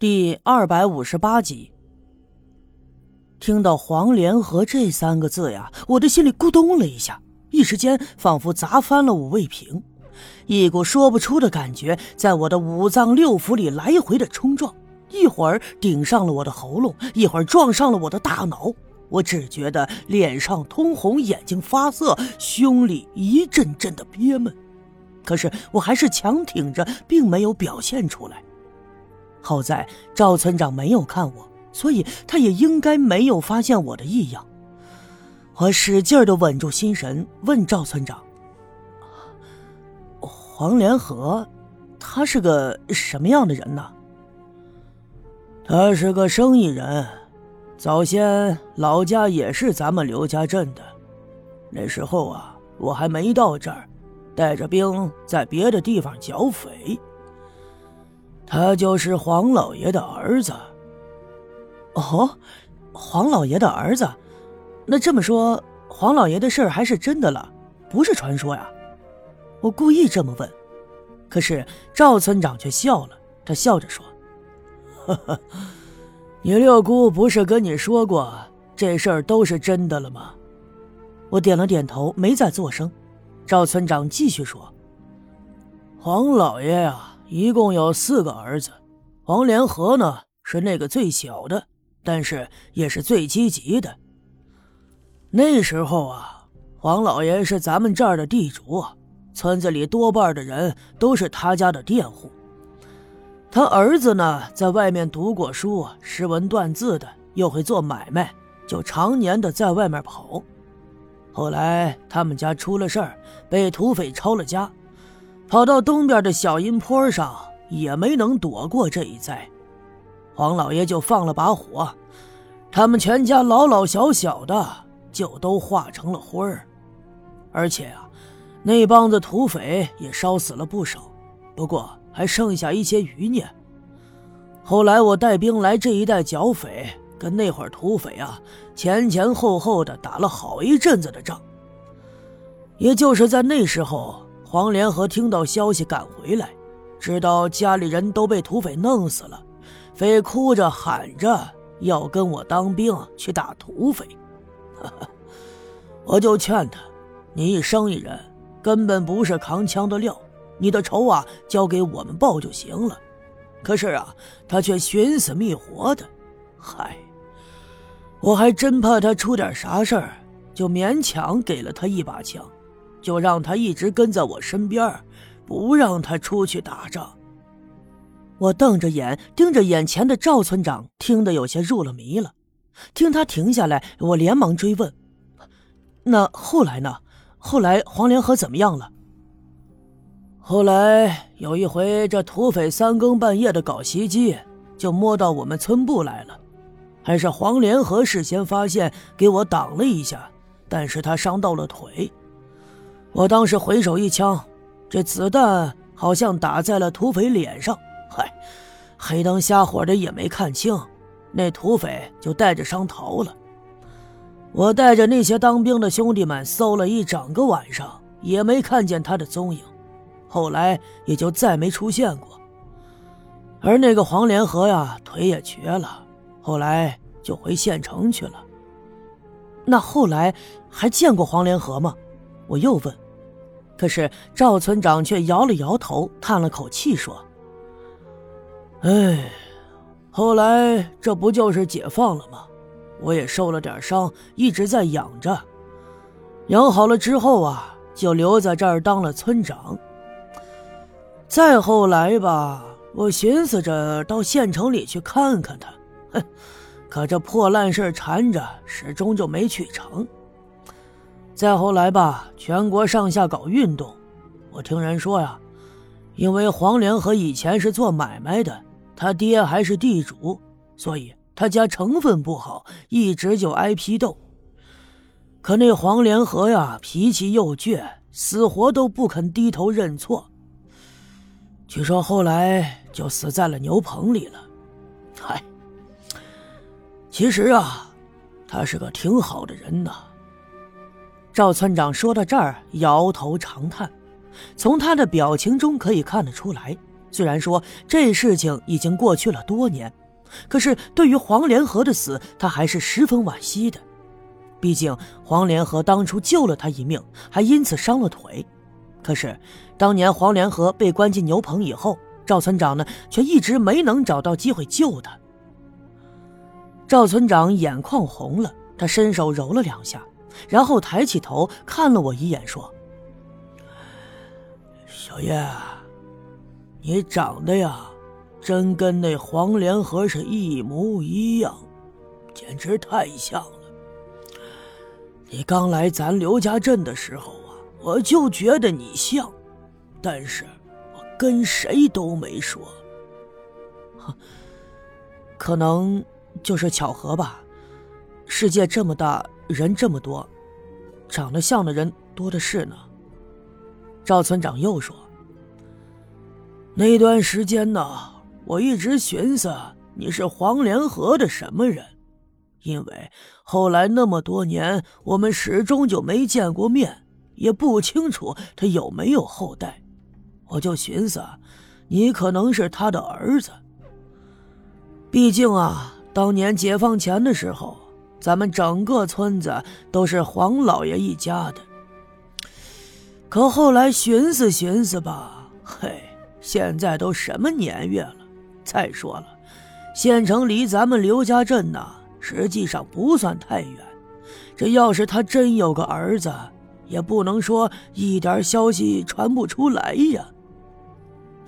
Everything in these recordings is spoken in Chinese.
第二百五十八集，听到“黄连和”这三个字呀，我的心里咕咚了一下，一时间仿佛砸翻了五味瓶，一股说不出的感觉在我的五脏六腑里来回的冲撞，一会儿顶上了我的喉咙，一会儿撞上了我的大脑，我只觉得脸上通红，眼睛发涩，胸里一阵阵的憋闷，可是我还是强挺着，并没有表现出来。好在赵村长没有看我，所以他也应该没有发现我的异样。我使劲的稳住心神，问赵村长：“黄连河，他是个什么样的人呢？”他是个生意人，早先老家也是咱们刘家镇的。那时候啊，我还没到这儿，带着兵在别的地方剿匪。他就是黄老爷的儿子。哦，黄老爷的儿子，那这么说，黄老爷的事儿还是真的了，不是传说呀？我故意这么问，可是赵村长却笑了。他笑着说：“呵呵，你六姑不是跟你说过这事儿都是真的了吗？”我点了点头，没再作声。赵村长继续说：“黄老爷呀。”一共有四个儿子，黄连和呢是那个最小的，但是也是最积极的。那时候啊，黄老爷是咱们这儿的地主，村子里多半的人都是他家的佃户。他儿子呢，在外面读过书，识文断字的，又会做买卖，就常年的在外面跑。后来他们家出了事儿，被土匪抄了家。跑到东边的小阴坡上，也没能躲过这一灾。黄老爷就放了把火，他们全家老老小小的就都化成了灰儿。而且啊，那帮子土匪也烧死了不少，不过还剩下一些余孽。后来我带兵来这一带剿匪，跟那会儿土匪啊前前后后的打了好一阵子的仗。也就是在那时候。黄连和听到消息赶回来，知道家里人都被土匪弄死了，非哭着喊着要跟我当兵去打土匪。我就劝他：“你一生意人，根本不是扛枪的料，你的仇啊交给我们报就行了。”可是啊，他却寻死觅活的。嗨，我还真怕他出点啥事儿，就勉强给了他一把枪。就让他一直跟在我身边，不让他出去打仗。我瞪着眼盯着眼前的赵村长，听得有些入了迷了。听他停下来，我连忙追问：“那后来呢？后来黄连河怎么样了？”后来有一回，这土匪三更半夜的搞袭击，就摸到我们村部来了。还是黄连河事先发现，给我挡了一下，但是他伤到了腿。我当时回手一枪，这子弹好像打在了土匪脸上。嗨，黑灯瞎火的也没看清，那土匪就带着伤逃了。我带着那些当兵的兄弟们搜了一整个晚上，也没看见他的踪影。后来也就再没出现过。而那个黄连河呀，腿也瘸了，后来就回县城去了。那后来还见过黄连河吗？我又问，可是赵村长却摇了摇头，叹了口气说：“哎，后来这不就是解放了吗？我也受了点伤，一直在养着。养好了之后啊，就留在这儿当了村长。再后来吧，我寻思着到县城里去看看他，哼，可这破烂事缠着，始终就没去成。”再后来吧，全国上下搞运动，我听人说呀，因为黄连河以前是做买卖的，他爹还是地主，所以他家成分不好，一直就挨批斗。可那黄连河呀，脾气又倔，死活都不肯低头认错。据说后来就死在了牛棚里了。嗨，其实啊，他是个挺好的人呐。赵村长说到这儿，摇头长叹。从他的表情中可以看得出来，虽然说这事情已经过去了多年，可是对于黄连河的死，他还是十分惋惜的。毕竟黄连河当初救了他一命，还因此伤了腿。可是当年黄连河被关进牛棚以后，赵村长呢却一直没能找到机会救他。赵村长眼眶红了，他伸手揉了两下，然后抬起头看了我一眼，说：“小叶，你长得呀，真跟那黄连河是一模一样，简直太像了。你刚来咱刘家镇的时候啊，我就觉得你像，但是我跟谁都没说。哼，可能……”就是巧合吧，世界这么大，人这么多，长得像的人多的是呢。赵村长又说：“那段时间呢，我一直寻思你是黄连河的什么人，因为后来那么多年，我们始终就没见过面，也不清楚他有没有后代，我就寻思，你可能是他的儿子。毕竟啊。”当年解放前的时候，咱们整个村子都是黄老爷一家的。可后来寻思寻思吧，嘿，现在都什么年月了？再说了，县城离咱们刘家镇呐，实际上不算太远。这要是他真有个儿子，也不能说一点消息传不出来呀。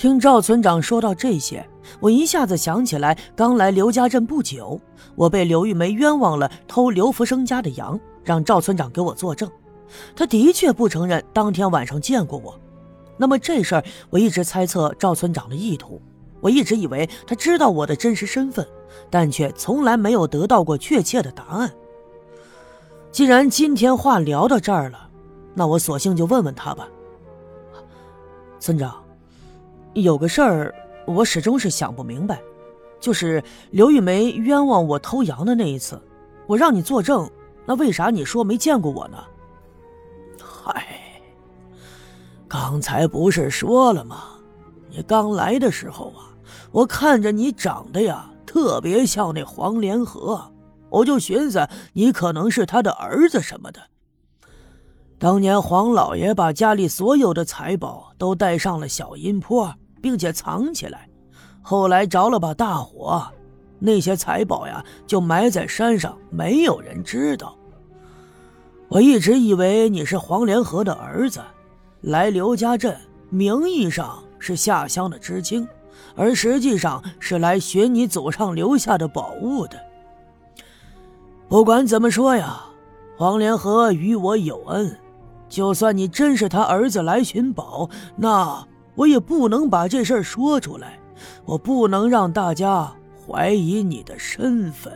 听赵村长说到这些，我一下子想起来，刚来刘家镇不久，我被刘玉梅冤枉了偷刘福生家的羊，让赵村长给我作证。他的确不承认当天晚上见过我。那么这事儿，我一直猜测赵村长的意图。我一直以为他知道我的真实身份，但却从来没有得到过确切的答案。既然今天话聊到这儿了，那我索性就问问他吧，村长。有个事儿，我始终是想不明白，就是刘玉梅冤枉我偷羊的那一次，我让你作证，那为啥你说没见过我呢？嗨，刚才不是说了吗？你刚来的时候啊，我看着你长得呀特别像那黄连河，我就寻思你可能是他的儿子什么的。当年黄老爷把家里所有的财宝都带上了小阴坡，并且藏起来。后来着了把大火，那些财宝呀就埋在山上，没有人知道。我一直以为你是黄连河的儿子，来刘家镇，名义上是下乡的知青，而实际上是来寻你祖上留下的宝物的。不管怎么说呀，黄连河与我有恩。就算你真是他儿子来寻宝，那我也不能把这事儿说出来，我不能让大家怀疑你的身份。